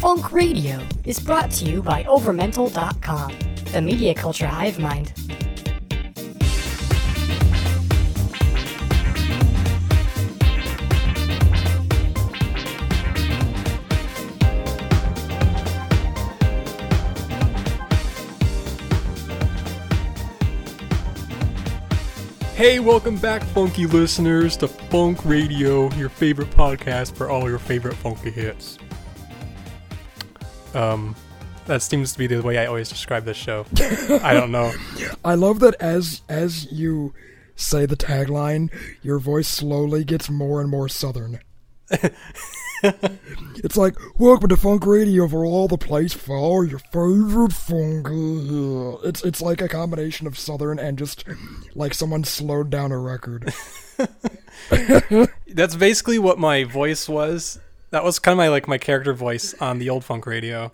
Funk Radio is brought to you by Overmental.com, the media culture hive mind. Hey, welcome back, funky listeners, to Funk Radio, your favorite podcast for all your favorite funky hits. Um, that seems to be the way I always describe this show. I don't know. I love that as as you say the tagline, your voice slowly gets more and more southern. it's like welcome to Funk Radio for all the place for all your favorite funk. It's it's like a combination of southern and just like someone slowed down a record. That's basically what my voice was. That was kind of my like my character voice on the old funk radio.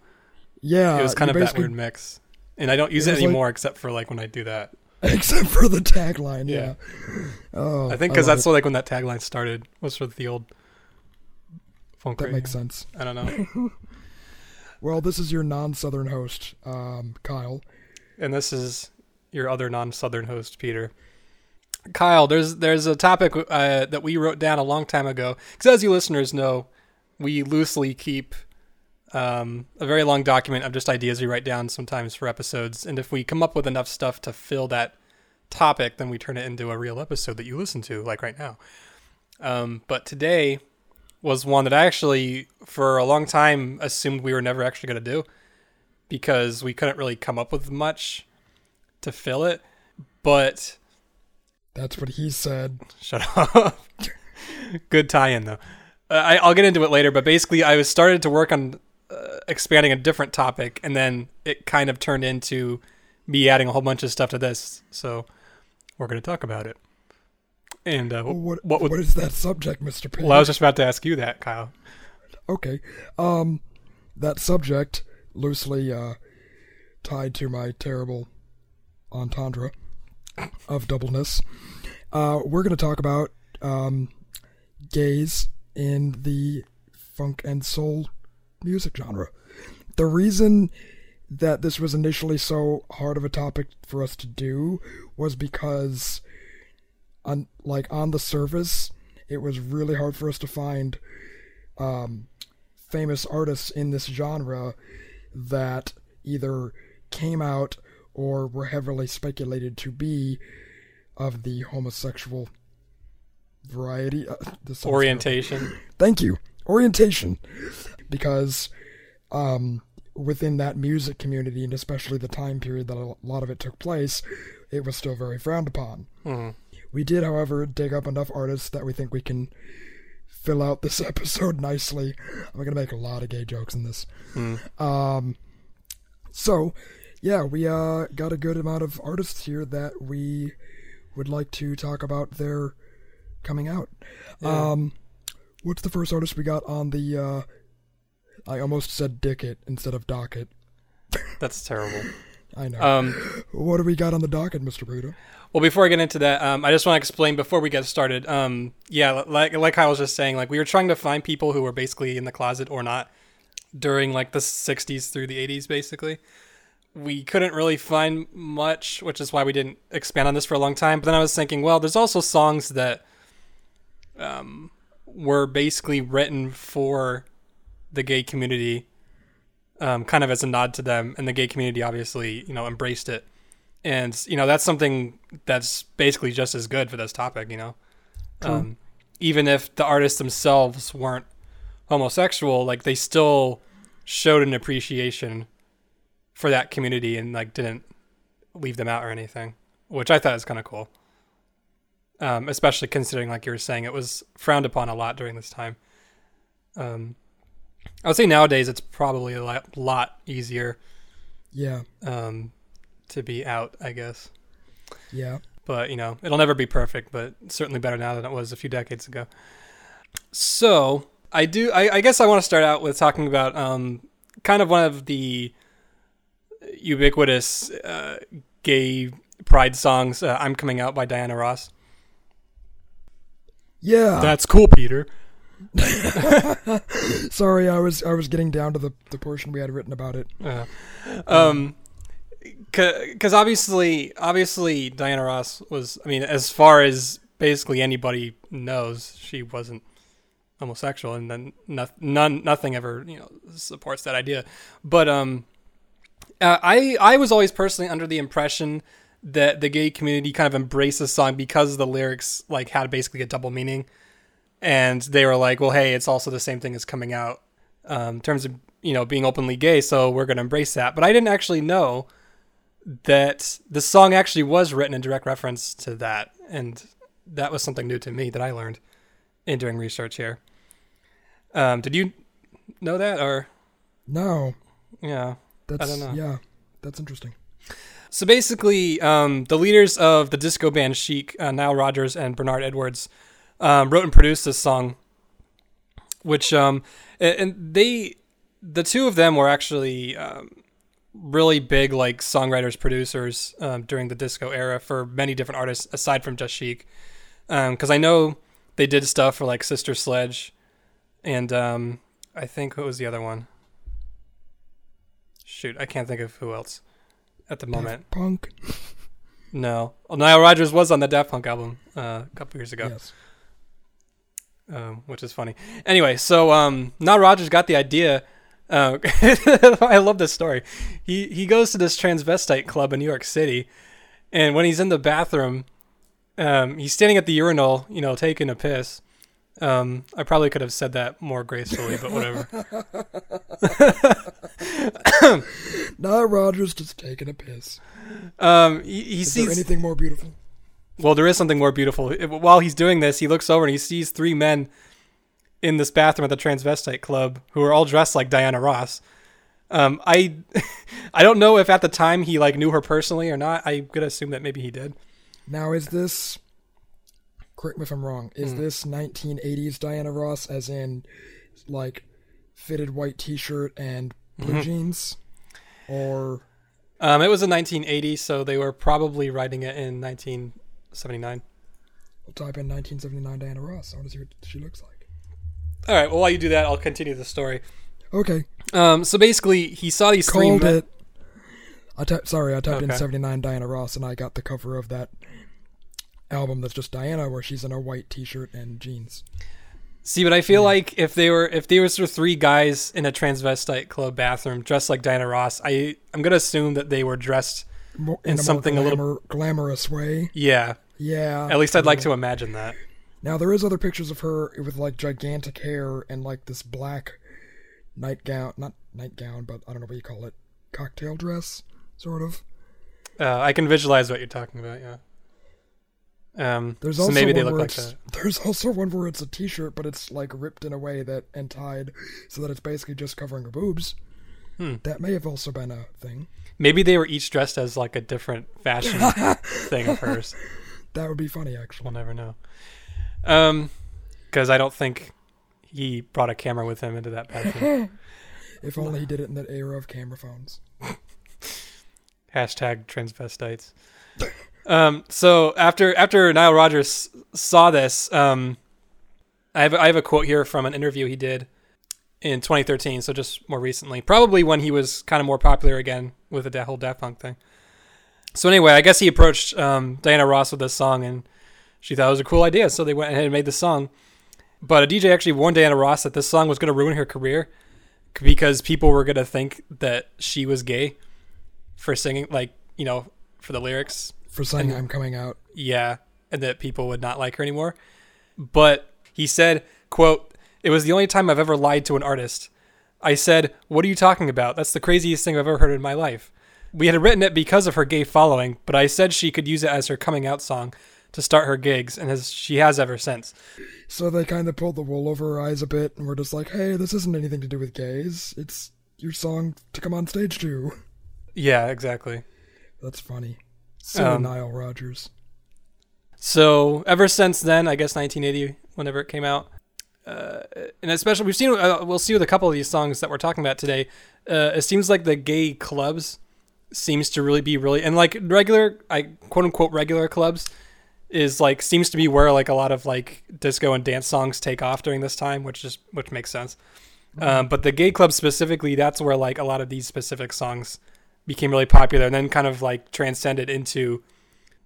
Yeah, It was kind of that weird mix, and I don't use It it, was like- anymore except for like when I do that. except for the tagline. Yeah. Yeah. Oh, I think because that's it. like when that tagline started was for the old funk that radio. makes sense. I don't know. Well, this is your non-southern host, um, Kyle. and this is your other non-southern host peter kyle there's there's a topic uh, that we wrote down a long time ago because as you listeners know we loosely keep um, a very long document of just ideas we write down sometimes for episodes and if we come up with enough stuff to fill that topic then we turn it into a real episode that you listen to like right now um, but today was one that i actually for a long time assumed we were never actually going to do because we couldn't really come up with much to fill it. But That's what he said. shut up. Good tie-in though. Uh, I, I'll get into it later, but basically, I was started to work on uh, expanding a different topic, and then it kind of turned into me adding a whole bunch of stuff to this. So we're going to talk about it. And uh, What what would? what is that subject, Mister P? well, I was just about to ask you that, Kyle. Okay. Um, that subject loosely uh, tied to my terrible entendre of doubleness. Uh, we're going to talk about um, gays in the funk and soul music genre. The reason that this was initially so hard of a topic for us to do was because on like on the surface it was really hard for us to find um, famous artists in this genre that either came out or were heavily speculated to be of the homosexual variety. Uh, Orientation. terrible. Thank you. Orientation. Because um, within that music community, and especially the time period that a lot of it took place, it was still very frowned upon. Mhm. We did, however, dig up enough artists that we think we can fill out this episode nicely. I'm gonna make a lot of gay jokes in this. Um, so yeah, we uh got a good amount of artists here that we would like to talk about their coming out. Um, what's the first artist we got on the? uh I almost said Dicket instead of Docket. That's terrible. I know. Um, what do we got on the docket, Mr. Bruto? Well, before I get into that, um, I just want to explain before we get started. Um, yeah, like like I was just saying, like we were trying to find people who were basically in the closet or not during like the '60s through the '80s. Basically, we couldn't really find much, which is why we didn't expand on this for a long time. But then I was thinking, well, there's also songs that um, were basically written for the gay community, um, kind of as a nod to them, and the gay community obviously, you know, embraced it. And you know that's something that's basically just as good for this topic you know? Um, even if the artists themselves weren't homosexual like they still showed an appreciation for that community and like didn't leave them out or anything which i thought was kind of cool um, especially considering like you were saying it was frowned upon a lot during this time um, i would say nowadays it's probably a lot, lot easier Yeah, um, to be out, I guess. yeah. But you know, it'll never be perfect, but certainly better now than it was a few decades ago. So I do. I, I guess I want to start out with talking about um, kind of one of the ubiquitous uh, gay pride songs. Uh, "I'm Coming Out" by Diana Ross. Yeah. That's cool, Peter. Sorry, I was I was getting down to the the portion we had written about it. Uh, um, because obviously, obviously, Diana Ross was. I mean, as far as basically anybody knows, she wasn't homosexual, and then no, none, nothing ever, you know, supports that idea. But um, uh, I I was always personally under the impression that the gay community kind of embraced the song because the lyrics like had basically a double meaning, and they were like, well, hey, it's also the same thing as coming out um, in terms of you know being openly gay, so we're going to embrace that. But I didn't actually know that the song actually was written in direct reference to that, and that was something new to me that I learned in doing research here. Um, did you know that, or No, yeah? that's don't know. yeah, that's interesting. So basically, um, the leaders of the disco band Chic, uh, Nile Rodgers and Bernard Edwards, um, wrote and produced this song, which um, and they, the two of them were actually um, really big like songwriters producers um, during the disco era for many different artists aside from just Chic, because I know they did stuff for like Sister Sledge, and um, I think what was the other one? Shoot, I can't think of who else at the moment. Daft Punk. No, well, Nile Rodgers was on the Daft Punk album uh, a couple years ago, Yes. um, which is funny. Anyway, so um, Nile Rodgers got the idea. Uh, I love this story. He he goes to this transvestite club in New York City, and when he's in the bathroom, um, he's standing at the urinal, you know, taking a piss. Um, I probably could have said that more gracefully, but whatever. Nile Rodgers just taking a piss. Um, he, he Is sees there anything more beautiful? Well, there is something more beautiful. While he's doing this, he looks over and he sees three men in this bathroom at the transvestite club who are all dressed like Diana Ross. Um, I, I don't know if at the time he like knew her personally or not. I'm gonna assume that maybe he did. Now, is this? Correct me if I'm wrong. Is Hmm. this 1980s Diana Ross, as in, like, fitted white T-shirt and blue Mm-hmm. jeans, or Um, it was a 1980, so they were probably writing it in 1979. I'll type in 1979 Diana Ross. I want to see what she looks like. All right. Well, while you do that, I'll continue the story. Okay, Um, so basically, he saw these three called men. it. I typed. Sorry, I typed in 79 Diana Ross, and I got the cover of that album that's just Diana, where she's in a white T-shirt and jeans. See, but I feel like if they were if there was sort of three guys in a transvestite club bathroom dressed like Diana Ross, I I'm gonna assume that they were dressed. More, In in, something a a more little- glamorous way. Yeah, Yeah. at least I'd like to imagine that. Now there is other pictures of her with like gigantic hair and like this black nightgown, not nightgown, but I don't know what you call it, cocktail dress, sort of. Uh, I can visualize what you're talking about. Yeah. Um, There's so also maybe they one look where like it's, that. there's also one where it's a t-shirt, but it's like ripped in a way that and tied so that it's basically just covering her boobs. Hmm. That may have also been a thing. Maybe they were each dressed as like a different fashion thing of hers. That would be funny, actually. We'll never know. Um, because I don't think he brought a camera with him into that bathroom. If only he did it in that era of camera phones. Hashtag transvestites. Um, so after after Nile Rodgers saw this, um, I have I have a quote here from an interview he did in 2013, so just more recently, probably when he was kind of more popular again with the whole Daft Punk thing. So anyway, I guess he approached um, Diana Ross with this song, and she thought it was a cool idea, so they went ahead and made the song. But a DJ actually warned Diana Ross that this song was going to ruin her career because people were going to think that she was gay for singing, like you know, for the lyrics. For saying And- I'm coming out. Yeah, and that people would not like her anymore. But he said, quote, "It was the only time I've ever lied to an artist. I said, "What are you talking about? That's the craziest thing I've ever heard in my life." We had written it because of her gay following, but I said she could use it as her coming out song to start her gigs, and as she has ever since. So they kind of pulled the wool over her eyes a bit and were just like, hey, this isn't anything to do with gays. It's your song to come on stage to. Yeah, exactly. That's funny. Silly Um, Nile Rodgers. So ever since then, I guess 1980, whenever it came out, uh, and especially we've seen, uh, we'll see with a couple of these songs that we're talking about today. Uh, it seems like the gay clubs seems to really be really, and like regular, I quote unquote regular clubs, is like seems to be where like a lot of like disco and dance songs take off during this time, which is which makes sense. Um, but the gay club specifically, that's where like a lot of these specific songs became really popular, and then kind of like transcended into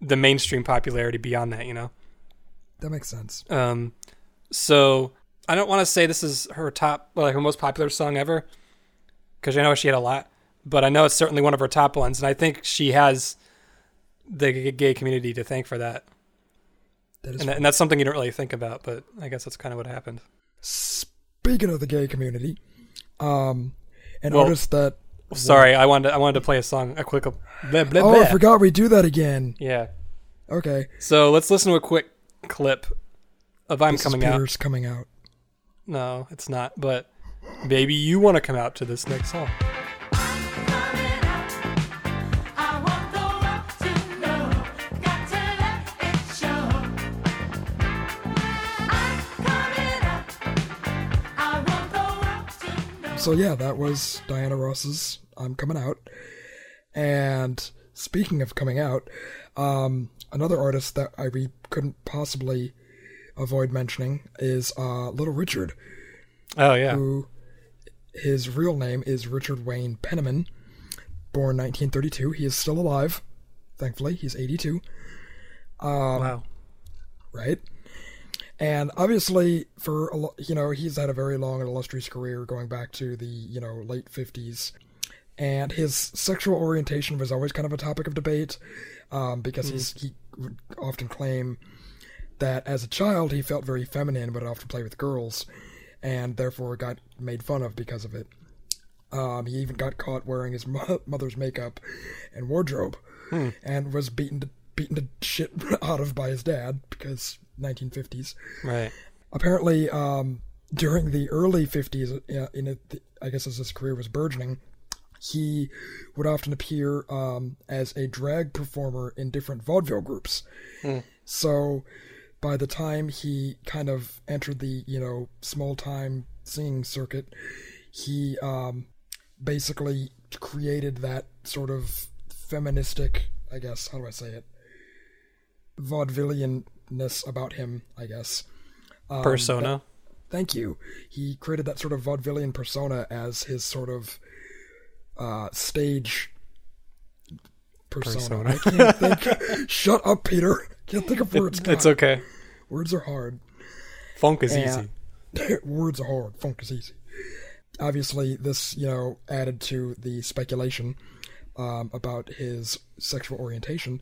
the mainstream popularity beyond that. You know. That makes sense. Um, so I don't want to say this is her top, like her most popular song ever, because I know she had a lot, but I know it's certainly one of her top ones, and I think she has the gay community to thank for that, That is and, that- and that's something you don't really think about, but I guess that's kind of what happened. Speaking of the gay community, um, an Well, artist that Sorry, I wanted to, I wanted to play a song, a quick. Blah, blah, oh, I forgot we do that again. Yeah. Okay, So let's listen to a quick clip of "I'm this Coming Out." Coming out. No, it's not. But maybe you want to come out to this next song. So yeah, that was Diana Ross's "I'm Coming Out." And speaking of coming out, um, another artist that I we couldn't possibly avoid mentioning is uh, Little Richard, Oh yeah. who his real name is Richard Wayne Penniman, born 1932. He is still alive, thankfully. He's 82. wow. right? And obviously, for a lo- you know, he's had a very long and illustrious career going back to the you know late fifties, and his sexual orientation was always kind of a topic of debate, um, because he's he would often claim that as a child he felt very feminine, but often played with girls, and therefore got made fun of because of it. Um, he even got caught wearing his mo- mother's makeup and wardrobe, and was beaten to beaten to shit out of by his dad because 1950s. Right. Apparently, um, during the early 50s, uh, in it, I guess as his career was burgeoning, he would often appear um, as a drag performer in different vaudeville groups. So, by the time he kind of entered the you know small time singing circuit, he um, basically created that sort of feministic, I guess, how do I say it, vaudevillianness about him, I guess. Um, Persona. Thank you. He created that sort of vaudevillian persona as his sort of uh, stage persona. Persona. I can't think. Shut up, Peter. Can't think of words. it's okay. Words are hard. Funk is Yeah. easy. words are hard. Funk is easy. Obviously, this you know added to the speculation um, about his sexual orientation,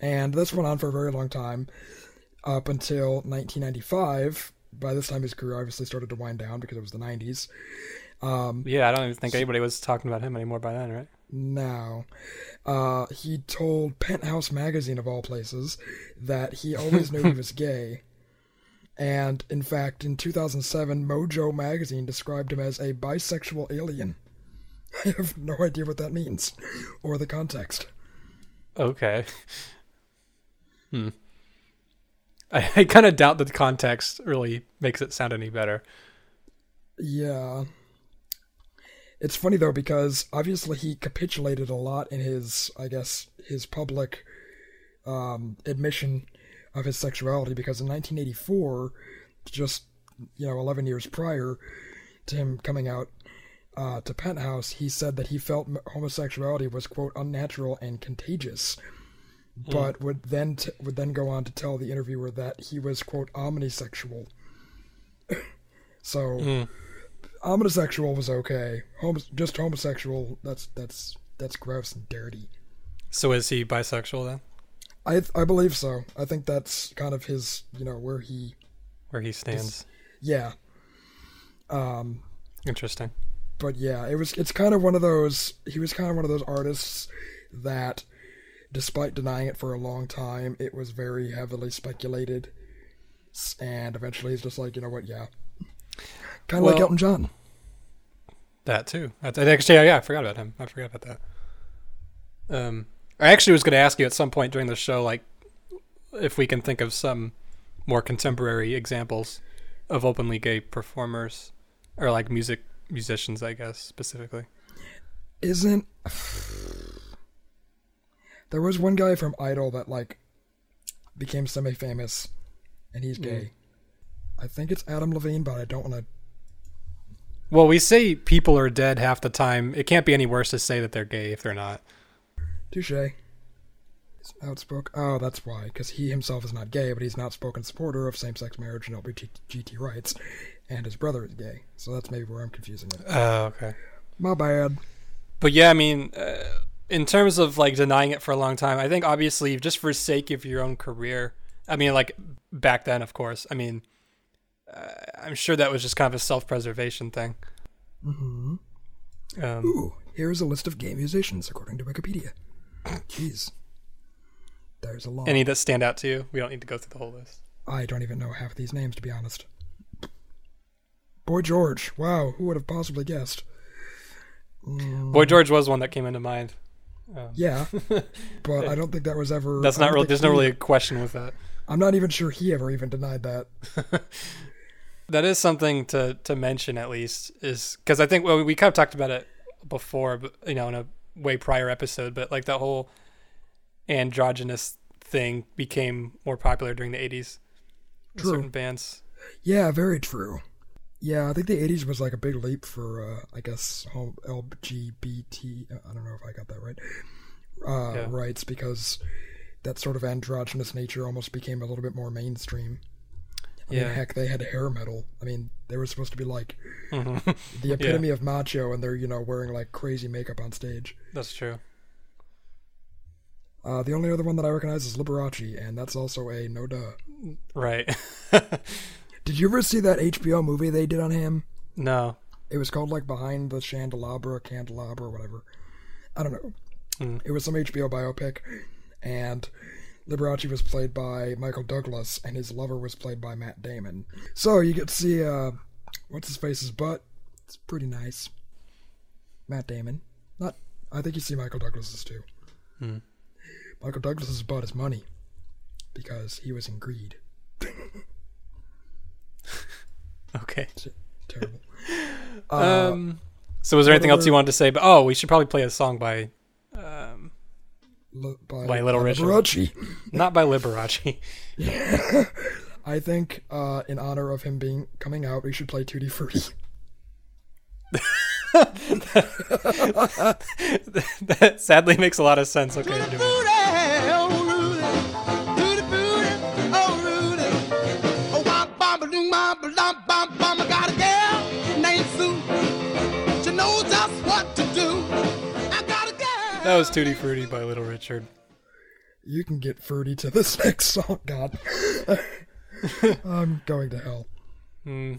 and this went on for a very long time, up until 1995. By this time, his career obviously started to wind down because it was the 90s. Yeah, I don't even think anybody was talking about him anymore by then, right? Now, uh, he told Penthouse magazine of all places that he always knew he was gay. And in fact, in 2007, Mojo magazine described him as a bisexual alien. I have no idea what that means or the context. Okay. Hmm. I, I kind of doubt that the context really makes it sound any better. Yeah. It's funny though because obviously he capitulated a lot in his, I guess, his public um, admission of his sexuality because in 1984, just you know, 11 years prior to him coming out uh, to Penthouse, he said that he felt homosexuality was quote unnatural and contagious, but would then t- would then go on to tell the interviewer that he was quote omnisexual. so omnisexual was okay. Homo- just homosexual, that's that's that's gross and dirty. So is he bisexual then? I I believe so. I think that's kind of his, you know, where he, Where he stands? yeah. Um, Interesting. but yeah, it was. It's kind of one of those. He was kind of one of those artists that, despite denying it for a long time, it was very heavily speculated, and eventually he's just like, you know what, yeah. Kind of like Elton John. That too. That's, actually, yeah, I forgot about him. I forgot about that. Um, I actually was going to ask you at some point during the show, like, if we can think of some more contemporary examples of openly gay performers, or like music musicians, I guess specifically. isn't there was one guy from idol that like became semi-famous, and he's gay. I think it's Adam Levine, but I don't want to. Well, we say people are dead half the time. It can't be any worse to say that they're gay if they're not. Touche. He's outspoken. Oh, that's why. Because he himself is not gay, but he's an outspoken supporter of same-sex marriage and LGBT rights, and his brother is gay. So that's maybe where I'm confusing it. Oh, okay. My bad. But yeah, I mean, uh, in terms of like denying it for a long time, I think obviously just for sake of your own career. I mean, like back then, of course. I mean, uh, I'm sure that was just kind of a self-preservation thing. Mm-hmm. Um, Ooh, here is a list of gay musicians according to Wikipedia. Jeez. There's a lot. any that stand out to you? We don't need to go through the whole list. I don't even know half of these names, to be honest. Boy George. Wow, who would have possibly guessed? Mm, Boy George was one that came into mind. Um, Yeah, but I don't think that was ever. That's not really. There's no he- really a question with that. I'm not even sure he ever even denied that. That is something to to mention at least is because I think well we kind of talked about it before, but you know in a way prior episode, but like that whole androgynous thing became more popular during the 80s. True. Certain bands. Yeah, very true. Yeah, I think the 80s was like a big leap for, uh, I guess, LGBT. I don't know if I got that right. Uh, Yeah. Rights, because that sort of androgynous nature almost became a little bit more mainstream. I Yeah. mean, heck, they had hair metal. I mean, they were supposed to be like Mhm. the epitome of macho, and they're, you know, wearing like crazy makeup on stage. That's true. Uh, the only other one that I recognize is Liberace, and that's also a no duh. Right. Did you ever see that HBO movie they did on him? no. It was called like Behind the Chandelabra, Candelabra, whatever. I don't know. Hmm. It was some HBO biopic, and Liberace was played by Michael Douglas, and his lover was played by Matt Damon. So you get to see uh, what's his face's butt. It's pretty nice. Matt Damon. Not. I think you see Michael Douglas's too. Hmm. Michael Douglas's butt is money because he was in Greed. Okay. Terrible. Uh, um. So was there anything else you wanted to say? But oh, we should probably play a song by, um, Li- by, by Little Richard. Liberace. not by Liberace. I think, uh, in honor of him being coming out, we should play Tutti Frutti. that sadly makes a lot of sense. Okay. That was Tutti Frutti by Little Richard. You can get fruity to this next song. God, I'm going to hell. Hmm.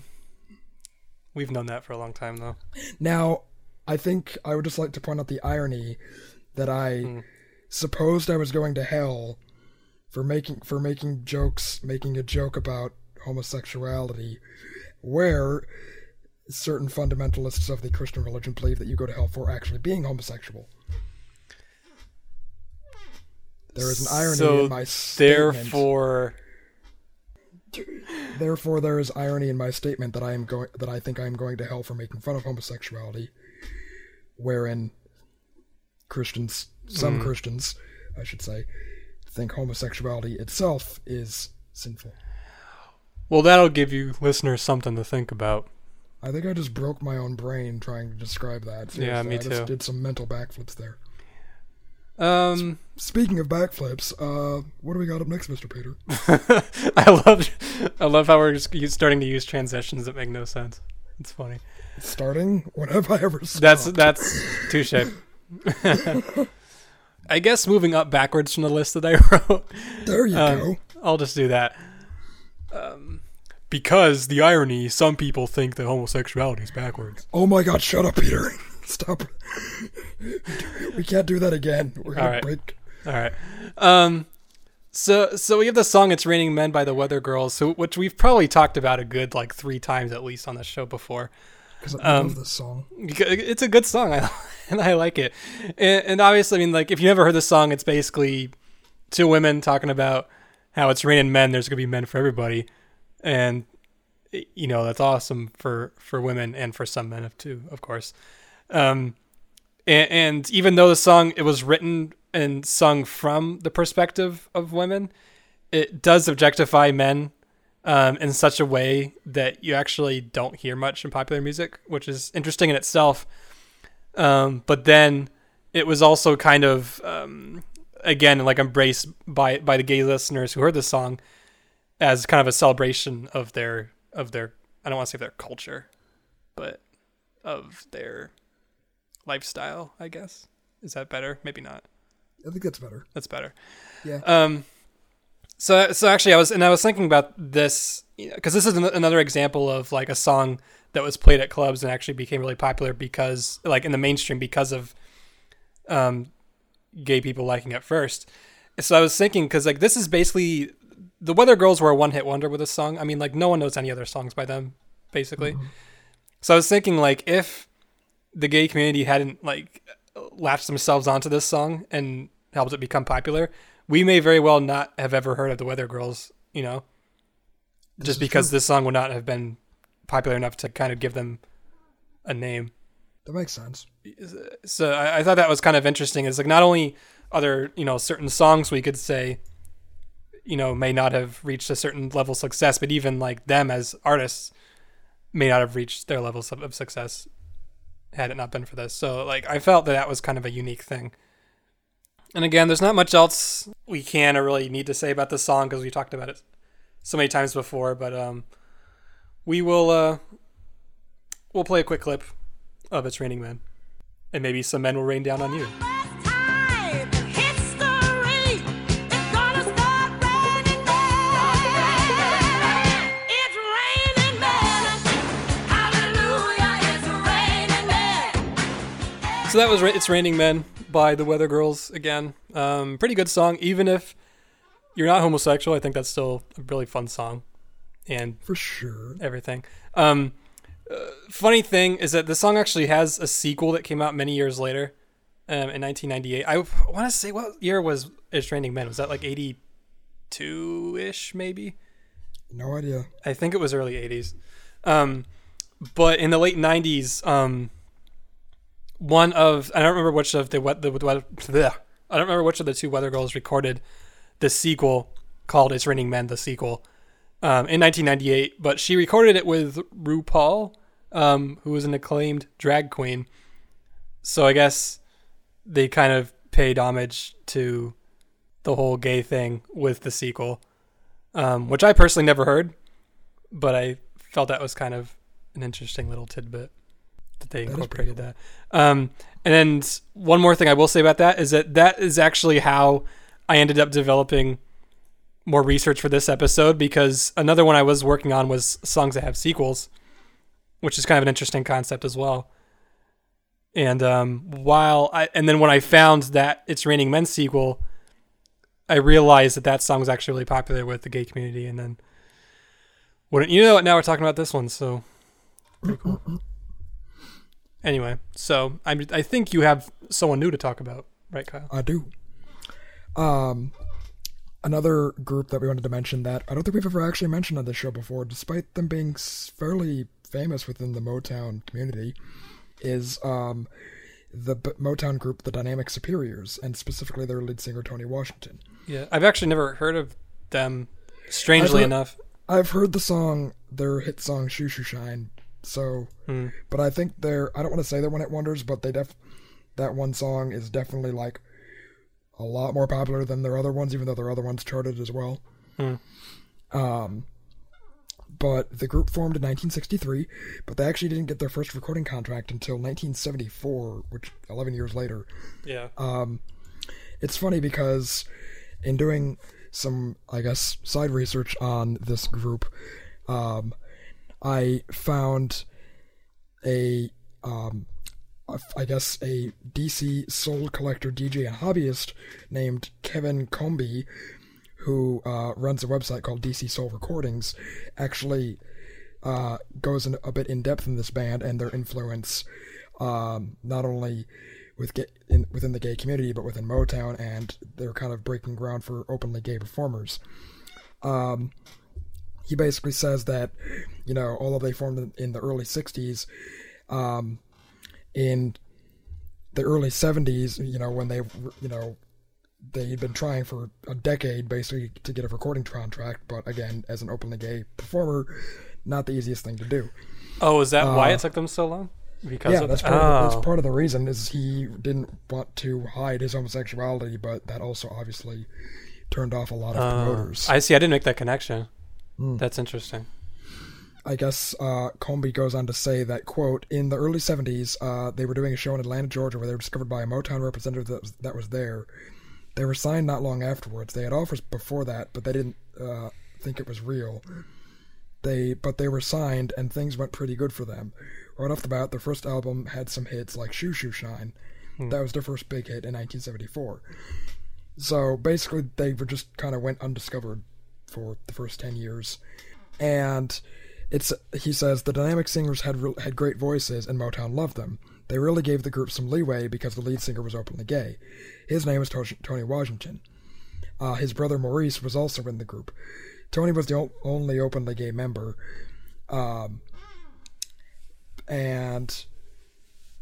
We've known that for a long time, though. Now, I think I would just like to point out the irony that I Hmm. supposed I was going to hell for making for making jokes, making a joke about homosexuality, where certain fundamentalists of the Christian religion believe that you go to hell for actually being homosexual. There is an irony so in my statement. therefore, Therefore, there is irony in my statement that I am going that I think I am going to hell for making fun of homosexuality, wherein Christians, some hmm. Christians, I should say, think homosexuality itself is sinful. well, that'll give you listeners something to think about. I think I just broke my own brain trying to describe that. Yeah, Seriously, me I just too. did some mental backflips there. Um, Speaking of backflips, uh, what do we got up next, Mr. Peter? I love, I love how we're just starting to use transitions that make no sense. It's funny. Starting? what have I ever stopped? That's that's touche. I guess moving up backwards from the list that I wrote. there you Um, go. I'll just do that. Um, because the irony, some people think that homosexuality is backwards. Oh my god, shut up, Peter. Stop. We can't do that again. We're gonna All right. break. All right. Um, so so we have the song "It's Raining Men" by the Weather Girls, so which we've probably talked about a good like three times at least on the show before. Because I Um, love this song. It's a good song, I, and I like it. And, and obviously, I mean, like if you never heard the song, it's basically two women talking about how it's raining men. There's gonna be men for everybody, and you know that's awesome for for women and for some men too, of course. Um, and, and even though the song it was written and sung from the perspective of women, it does objectify men um, in such a way that you actually don't hear much in popular music, which is interesting in itself. Um, but then it was also kind of um, again like embraced by by the gay listeners who heard the song as kind of a celebration of their of their I don't want to say their culture, but of their lifestyle. I guess is that better? Maybe not. I think that's better. That's better. Yeah. Um, so so actually, I was and I was thinking about this because this is an, another example of like a song that was played at clubs and actually became really popular because like in the mainstream because of um, gay people liking it first. So I was thinking because like this is basically the Weather Girls were a one hit wonder with this song. I mean, like no one knows any other songs by them, basically. So I was thinking like if the gay community hadn't like latched themselves onto this song and helped it become popular, we may very well not have ever heard of the Weather Girls, you know, This just because true. this song would not have been popular enough to kind of give them a name. that makes sense. So I, I thought that was kind of interesting. It's like not only other, you know, certain songs we could say, you know, may not have reached a certain level of success, but even like them as artists may not have reached their levels of, of success had it not been for this. So like I felt that that was kind of a unique thing. And again, there's not much else we can or really need to say about this song because we talked about it so many times before. But um, we will uh, we'll play a quick clip of "It's Raining Men," and maybe some men will rain down on you. So that was "It's Raining Men" by the Weather Girls again. Um, pretty good song, even if you're not homosexual. I think that's still a really fun song, and For sure. everything. Um, uh, funny thing is that the song actually has a sequel that came out many years later, um, in 1998. I want to say what year was "It's Raining Men"? Was that like 82 ish, maybe? No idea. I think it was early 80s. Um, but in the late 90s, um, one of I don't remember which of the what the, the. I don't remember which of the two Weather Girls recorded the sequel called "It's Raining Men," the sequel um, in 1998. But she recorded it with RuPaul, um, who was an acclaimed drag queen. So I guess they kind of paid homage to the whole gay thing with the sequel, um, which I personally never heard, but I felt that was kind of an interesting little tidbit that they That incorporated pretty that. Um, and then one more thing I will say about that is that that is actually how I ended up developing more research for this episode because another one I was working on was songs that have sequels, which is kind of an interesting concept as well. And um, while I and then when I found that it's Raining Men sequel, I realized that that song was actually really popular with the gay community. And then wouldn't you know it? Now we're talking about this one, so pretty cool. Anyway, so I I think you have someone new to talk about, right, Kyle? I do. Um, another group that we wanted to mention that I don't think we've ever actually mentioned on this show before, despite them being fairly famous within the Motown community, is um, the B- Motown group, the Dynamic Superiors, and specifically their lead singer Tony Washington. Yeah, I've actually never heard of them. Strangely I've heard- enough, I've heard the song, their hit song "Shoo Shoo Shine," so, Hmm. but I think they're I don't want to say they're one hit wonders, but they def that one song is definitely like a lot more popular than their other ones, even though their other ones charted as well. Hmm. Um, but the group formed in 1963, but they actually didn't get their first recording contract until 1974, which 11 years later. yeah, Um, it's funny because in doing some, I guess, side research on this group, um, I found a, um, I guess, a DC soul collector, DJ, and hobbyist named Kevin Comby, who uh, runs a website called DC Soul Recordings, actually uh, goes in a bit in depth in this band and their influence, um, not only with ga- in, within the gay community, but within Motown, and they're kind of breaking ground for openly gay performers. Um, he basically says that, you know, although they formed in, the early '60s, um, in the early '70s, you know, when they, you know, they had been trying for a decade basically to get a recording contract, but again, as an openly gay performer, not the easiest thing to do. Oh, is that why Uh, it took them so long? Because yeah, of that's part, of, oh. that's part of the reason is he didn't want to hide his homosexuality, but that also obviously turned off a lot of Oh, promoters. I see. I didn't make that connection. Hmm. That's interesting. I guess uh, Comby goes on to say that, quote, in the early 70s, uh, they were doing a show in Atlanta, Georgia, where they were discovered by a Motown representative that was, that was there. They were signed not long afterwards. They had offers before that, but they didn't uh, think it was real. They, but they were signed, and things went pretty good for them. Right off the bat, their first album had some hits like "Shoo Shoo Shine." That was their first big hit in 1974. So basically, they were just kind of went undiscovered for the first 10 years, and it's he says the dynamic singers had re- had great voices and Motown loved them. They really gave the group some leeway because the lead singer was openly gay. His name was Tony Washington. Uh, his brother Maurice was also in the group. Tony was the o- only openly gay member, um, and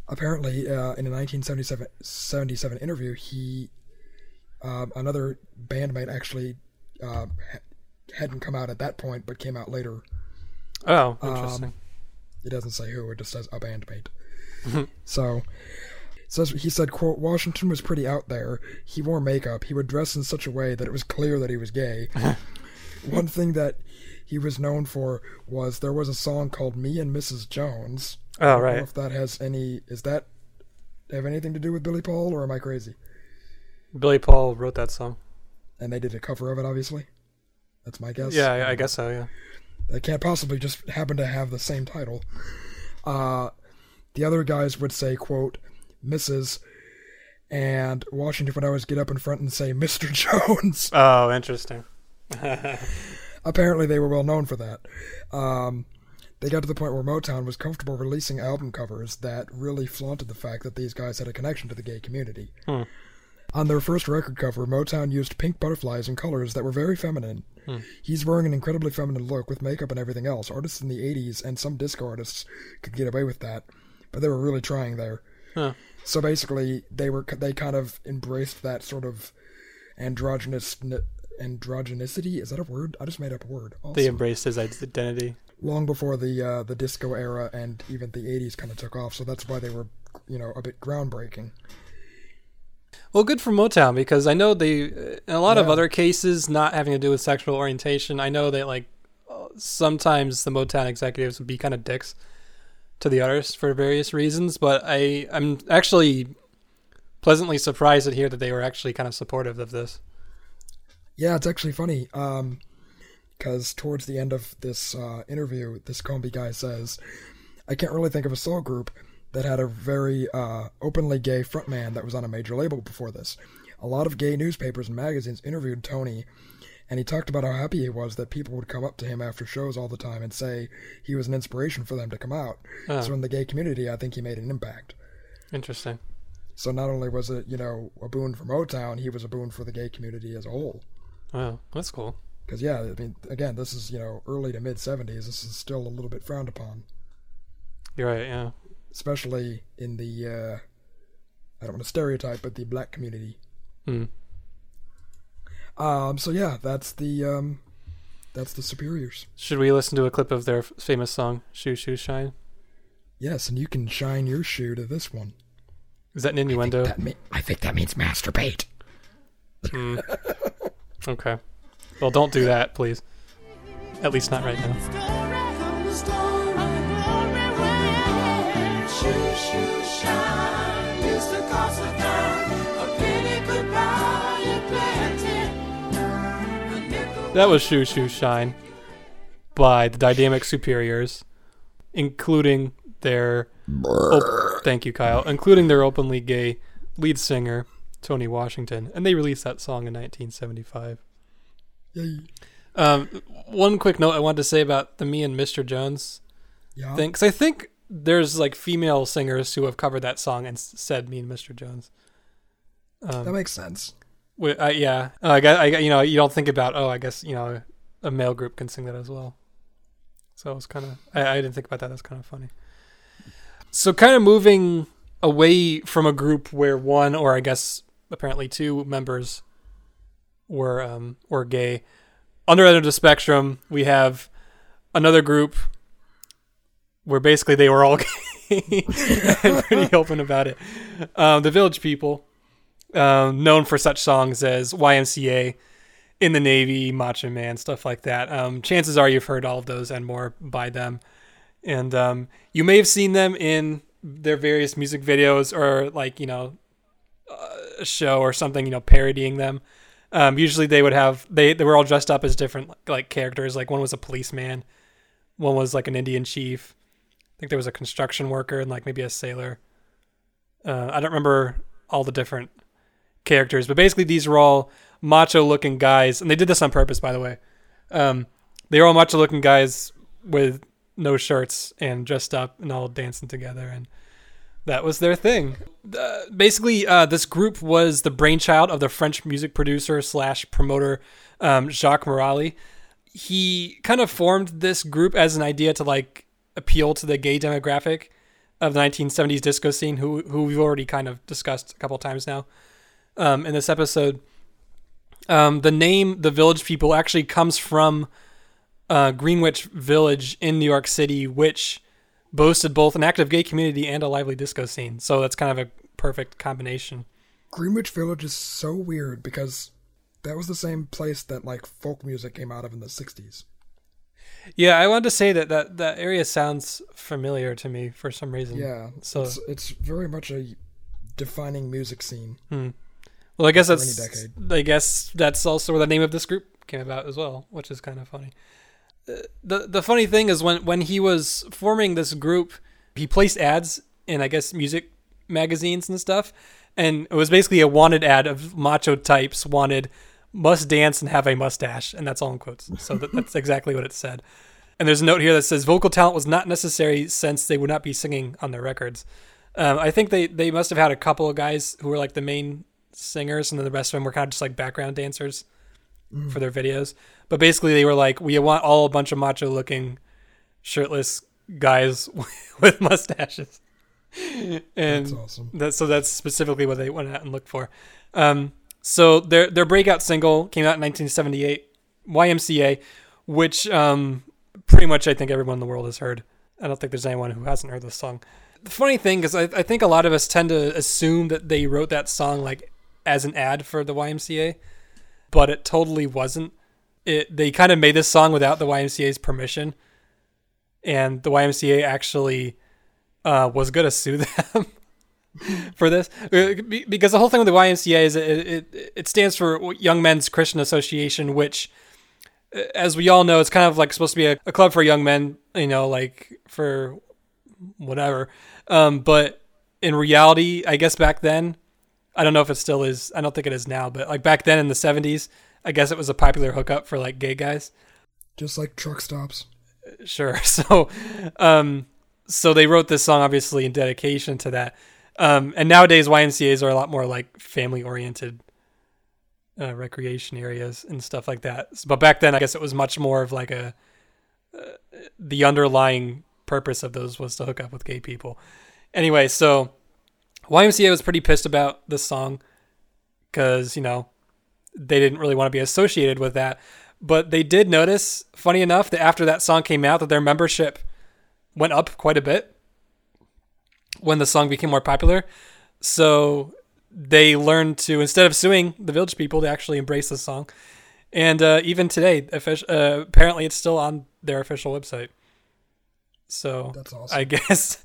apparently uh, in a 1977 interview, he um, another bandmate actually uh, hadn't come out at that point, but came out later. Oh, Um, interesting. It doesn't say who; it just says a bandmate. so, says he said, "quote Washington was pretty out there. He wore makeup. He would dress in such a way that it was clear that he was gay. One thing that he was known for was there was a song called "Me and Mrs. Jones." I oh, don't know right. if that has any is that have anything to do with Billy Paul, or am I crazy? Billy Paul wrote that song. And they did a cover of it, obviously. That's my guess. Yeah, I, guess so. Yeah. They can't possibly just happen to have the same title. Uh, the other guys would say, quote, Mrs. And Washington would always get up in front and say, Mr. Jones. Oh, interesting. Apparently, they were well known for that. Um, they got to the point where Motown was comfortable releasing album covers that really flaunted the fact that these guys had a connection to the gay community. Hmm. On their first record cover, Motown used pink butterflies and colors that were very feminine. Hmm. He's wearing an incredibly feminine look with makeup and everything else. Artists in the 80s and some disco artists could get away with that, but they were really trying there. Huh. So basically, they were they kind of embraced that sort of androgynous androgenicity. Is that a word? I just made up a word. Also. They embraced his identity. long before the uh, the disco era and even the 80s kind of took off. So that's why they were, you know, a bit groundbreaking. Well, good for Motown because I know they, in a lot of other cases, not having to do with sexual orientation. I know that like sometimes the Motown executives would be kind of dicks to the artists for various reasons, but I I'm actually pleasantly surprised to hear that they were actually kind of supportive of this. Yeah, it's actually funny. Um, because towards the end of this uh, interview, this Combi guy says, "I can't really think of a soul group that had a very uh, openly gay frontman that was on a major label before this. A lot of gay newspapers and magazines interviewed Tony, and he talked about how happy he was that people would come up to him after shows all the time and say he was an inspiration for them to come out. Oh. So in the gay community, I think he made an impact. Interesting. So not only was it you know a boon for Motown, he was a boon for the gay community as a whole." Wow, that's cool. Because yeah, I mean, again, this is you know early to mid '70s. This is still a little bit frowned upon, You're right. Yeah. Especially in the uh, I don't want to stereotype, but the black community. Hmm. Um. So yeah, that's the um, that's the Superiors. Should we listen to a clip of their famous song "Shoo Shoo Shine"? Yes, and you can shine your shoe to this one. Is that an innuendo? That me- I think that means masturbate. Hmm. Okay. Well, don't do that, please. At least not right now. That was Shoo Shoo Shine by the Dynamic Superiors, including their. Op- thank you, Kyle. Including their openly gay lead singer, Tony Washington. And they released that song in 1975. Yay. Um, one quick note I wanted to say about the Me and Mr. Jones Yeah. thing, because I think there's like female singers who have covered that song and said Me and Mr. Jones. that Um, makes sense. Uh, yeah, uh, I I you know you don't think about oh I guess you know a male group can sing that as well. So it was kind of I, I didn't think about that. That's kind of funny. So kind of moving away from a group where one or I guess apparently two members were um, were gay. Under end of the spectrum, we have another group where basically they were all gay and pretty open about it. Um, the Village People, um, known for such songs as YMCA, In the Navy, Macho Man, stuff like that. Um, chances are you've heard all of those and more by them. And um, you may have seen them in their various music videos or, like, you know, a show or something, you know, parodying them. Um, usually they would have they they were all dressed up as different like characters. Like one was a policeman, one was like an Indian chief. I think there was a construction worker and like maybe a sailor. Uh, I don't remember all the different characters, but basically these were all macho-looking guys, and they did this on purpose, by the way. Um, they were all macho-looking guys with no shirts and dressed up and all dancing together, and that was their thing. Uh, basically, uh, this group was the brainchild of the French music producer slash promoter um, Jacques Morali. He kind of formed this group as an idea to like appeal to the gay demographic of the 1970s disco scene, who who we've already kind of discussed a couple times now um, in this episode. Um, the name the Village People actually comes from uh, Greenwich Village in New York City, which boasted both an active gay community and a lively disco scene. So that's kind of a perfect combination. Greenwich Village is so weird because that was the same place that like folk music came out of in the 60s. Yeah, I wanted to say that that, that area sounds familiar to me for some reason. Yeah. So it's, it's very much a defining music scene. Hmm. Well, I guess that's. I guess that's also where the name of this group came about as well, which is kind of funny. Uh, the The funny thing is when when he was forming this group, he placed ads in I guess music magazines and stuff, and it was basically a wanted ad of macho types wanted must dance and have a mustache, and that's all in quotes. So that, that's exactly what it said. And there's a note here that says vocal talent was not necessary since they would not be singing on their records. Um, I think they, they must have had a couple of guys who were like the main singers, and then the rest of them were kind of just like background dancers for their videos. But basically, they were like, we want all a bunch of macho looking, shirtless guys with mustaches. And That's awesome. that, so that's specifically what they went out and looked for. Um, so their their breakout single came out in 1978, YMCA, which um, pretty much I think everyone in the world has heard. I don't think there's anyone who hasn't heard this song. The funny thing is, I, I think a lot of us tend to assume that they wrote that song like as an ad for the YMCA, but it totally wasn't. It they kind of made this song without the YMCA's permission, and the YMCA actually uh, was gonna sue them for this Uh, because the whole thing with the YMCA is it, it it stands for Young Men's Christian Association, which, uh, as we all know, it's kind of like supposed to be a, a club for young men, you know, like for whatever. Um, but in reality, I guess back then, I don't know if it still is. I don't think it is now, but like back then in the '70s, I guess it was a popular hookup for like gay guys. Just like truck stops. Sure. So, um, so they wrote this song obviously in dedication to that. Um, and nowadays YMCA's are a lot more like family oriented uh, recreation areas and stuff like that. But back then, I guess it was much more of like a uh, the underlying purpose of those was to hook up with gay people. Anyway, so YMCA was pretty pissed about this song because you know they didn't really want to be associated with that. But they did notice, funny enough, that after that song came out, that their membership went up quite a bit when the song became more popular. So they learned to instead of suing the Village People, they actually embrace the song. And uh, even today, uh, apparently, it's still on their official website. So That's awesome. I guess,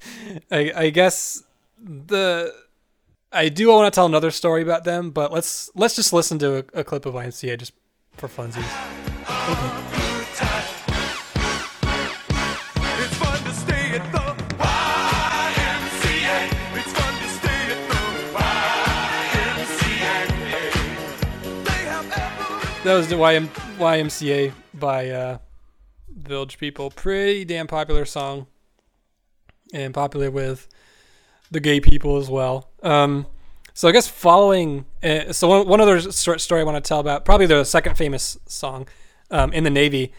I, I guess the I do want to tell another story about them, but let's let's just listen to a, a clip of YMCA just for funsies. It's fun to stay at the YMCA. It's fun to stay at the YMCA. They have every That was the YM, YMCA by uh, Village People. Pretty damn popular song, and popular with the gay people as well. Um, so I guess following, uh, so one, one other short story I want to tell about, probably the second famous song um, in the Navy.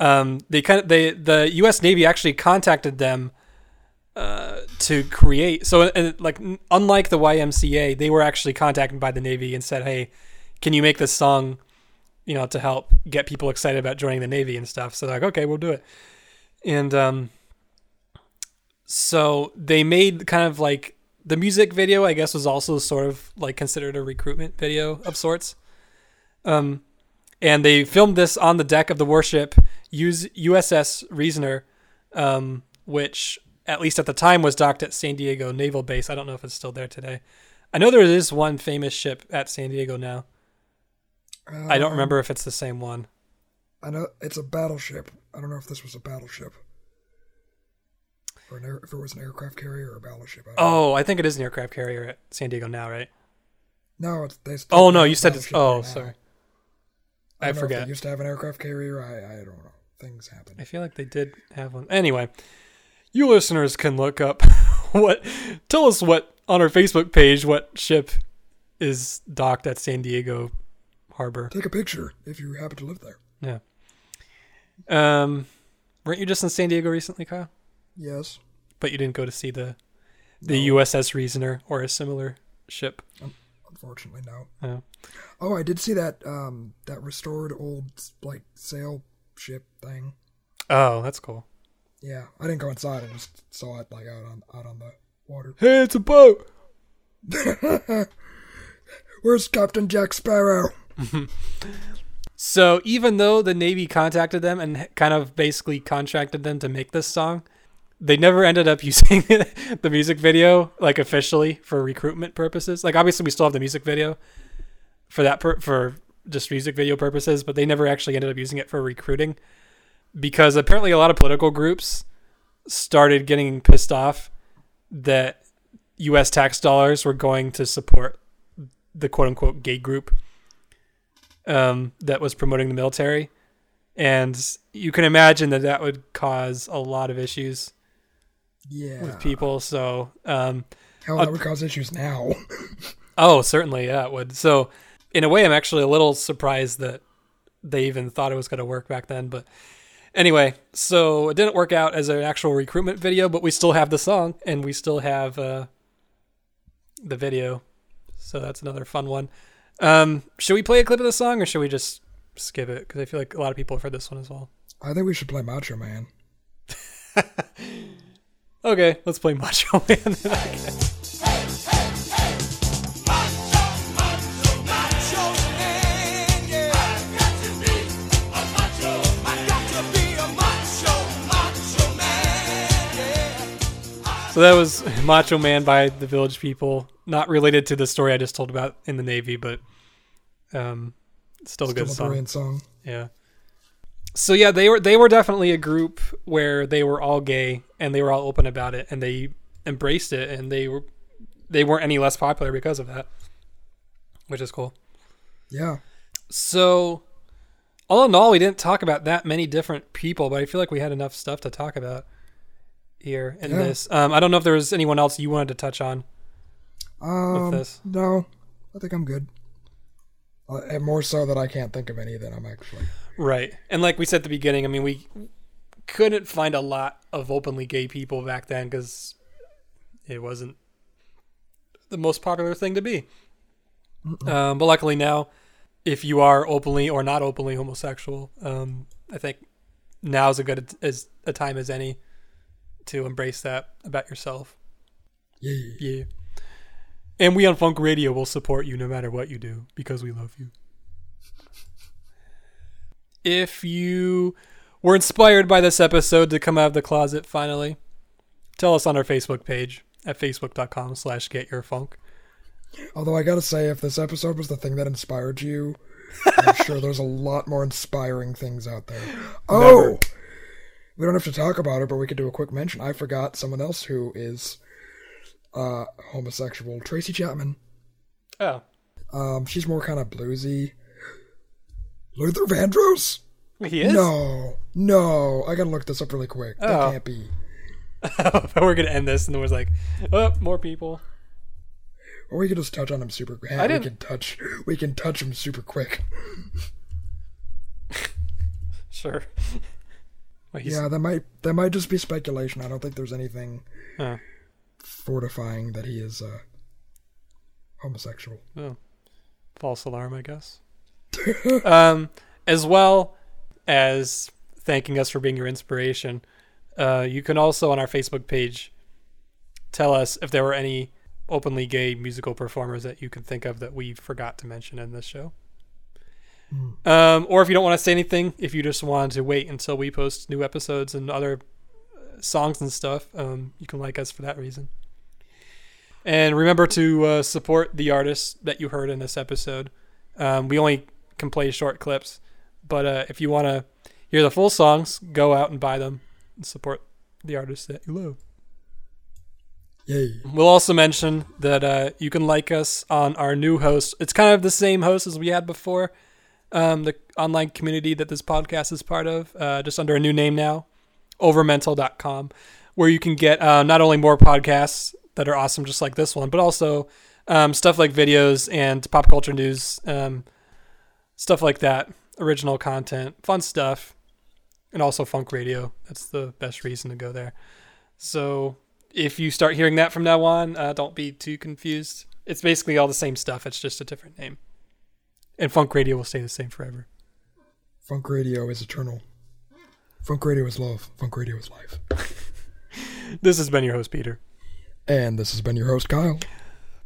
Um, they kind of they the U.S. Navy actually contacted them uh, to create. So uh, like unlike the YMCA, they were actually contacted by the Navy and said, "Hey, can you make this song you know, to help get people excited about joining the Navy and stuff. So like, okay, we'll do it. And um, so they made kind of like the music video, I guess, was also sort of like considered a recruitment video of sorts. Um, and they filmed this on the deck of the warship use USS Reasoner, um, which at least at the time was docked at San Diego Naval Base. I don't know if it's still there today. I know there is one famous ship at San Diego now. I don't Um, remember if it's the same one. I know it's a battleship. I don't know if this was a battleship. Or air, if it was an aircraft carrier or a battleship. I don't know. Oh, I think it is an aircraft carrier at San Diego now, right? No, it's, they still Oh no, you said it's. Oh, right sorry. I, I don't know if forget. They used to have an aircraft carrier. I, I don't know. Things happen. I feel like they did have one. Anyway, you listeners can look up what. Tell us what on our Facebook page what ship is docked at San Diego Harbor. Take a picture if you happen to live there. Yeah. Um, weren't you just in San Diego recently, Kyle? Yes. But you didn't go to see the the USS Reasoner or a similar ship. Unfortunately, no. Oh. Oh, I did see that um that restored old like sail ship thing. Oh, that's cool. Yeah, I didn't go inside. I just saw it like out on out on the water. Hey, it's a boat. Where's Captain Jack Sparrow? So even though the Navy contacted them and kind of basically contracted them to make this song, they never ended up using the music video like officially for recruitment purposes. Like obviously we still have the music video for that per- for just music video purposes, but they never actually ended up using it for recruiting because apparently a lot of political groups started getting pissed off that US tax dollars were going to support the quote unquote gay group um, that was promoting the military. And you can imagine that that would cause a lot of issues Yeah. with people. So, um, Hell, that would cause issues now. oh, certainly, yeah, it would. So, in a way, I'm actually a little surprised that they even thought it was going to work back then. But anyway, so it didn't work out as an actual recruitment video, but we still have the song and we still have uh, the video. So that's another fun one. Um, should we play a clip of the song or should we just skip it? Because I feel like a lot of people have heard this one as well. I think we should play Macho Man. Okay, let's play Macho Man. so that was Macho Man by the Village People. Not related to the story I just told about in the Navy, but um, still a Still good a song. brilliant song. Yeah. So yeah, they were they were definitely a group where they were all gay and they were all open about it and they embraced it and they were they weren't any less popular because of that, which is cool. Yeah. So all in all, we didn't talk about that many different people, but I feel like we had enough stuff to talk about here in Yeah. this. Um, I don't know if there was anyone else you wanted to touch on Um, with this. No, I think I'm good. Uh, and more so that I can't think of any that I'm actually. Right. And like we said at the beginning, I mean, we couldn't find a lot of openly gay people back then because it wasn't the most popular thing to be. Um, but luckily now, if you are openly or not openly homosexual, um, I think now is a good as a time as any to embrace that about yourself. Yeah. Yeah. And we on Funk Radio will support you no matter what you do because we love you. If you were inspired by this episode to come out of the closet finally, tell us on our Facebook page at facebook.com slash get your funk. Although I gotta say, if this episode was the thing that inspired you, I'm sure there's a lot more inspiring things out there. Oh, Never. we don't have to talk about it, but we could do a quick mention. I forgot someone else who is uh, homosexual. Tracy Chapman. Oh. Um, she's more kind of bluesy. Luther Vandross? He is? No, no. I gotta look this up really quick. That Oh. can't be. We're to end this and then was like, oh, more people. Or we could just touch on him super. I we can touch. We can touch him super quick. Sure. Wait, Yeah, that might that might just be speculation. I don't think there's anything Oh. Fortifying that he is uh, homosexual. oh. False alarm, I guess. um, as well as thanking us for being your inspiration. Uh, you can also on our Facebook page tell us if there were any openly gay musical performers that you can think of that we forgot to mention in this show. Um, or if you don't want to say anything, if you just want to wait until we post new episodes and other songs and stuff, um, you can like us for that reason. And remember to uh, support the artists that you heard in this episode. Um, we only can play short clips, but uh, if you want to hear the full songs, go out and buy them and support the artists that you love. Yay. We'll also mention that uh, you can like us on our new host. It's kind of the same host as we had before, um, the online community that this podcast is part of, uh, just under a new name now, overmental.com, where you can get uh, not only more podcasts that are awesome, just like this one, but also um, stuff like videos and pop culture news, um, stuff like that, original content, fun stuff, and also funk radio. That's the best reason to go there. So if you start hearing that from now on, uh, don't be too confused. It's basically all the same stuff. It's just a different name. And funk radio will stay the same forever. Funk radio is eternal. Funk radio is love. Funk radio is life. This has been your host, Peter. And this has been your host, Kyle.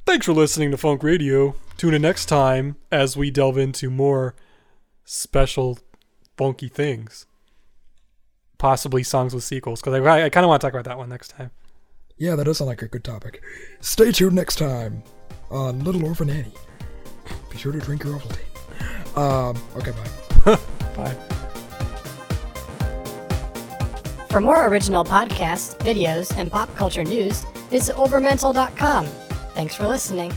Thanks for listening to Funk Radio. Tune in next time as we delve into more special funky things. Possibly songs with sequels, because I, I kind of want to talk about that one next time. Yeah, that does sound like a good topic. Stay tuned next time on Little Orphan Annie. Be sure to drink your Ovaltine. Um, okay, bye. Bye. For more original podcasts, videos, and pop culture news, visit overmental.com. Thanks for listening.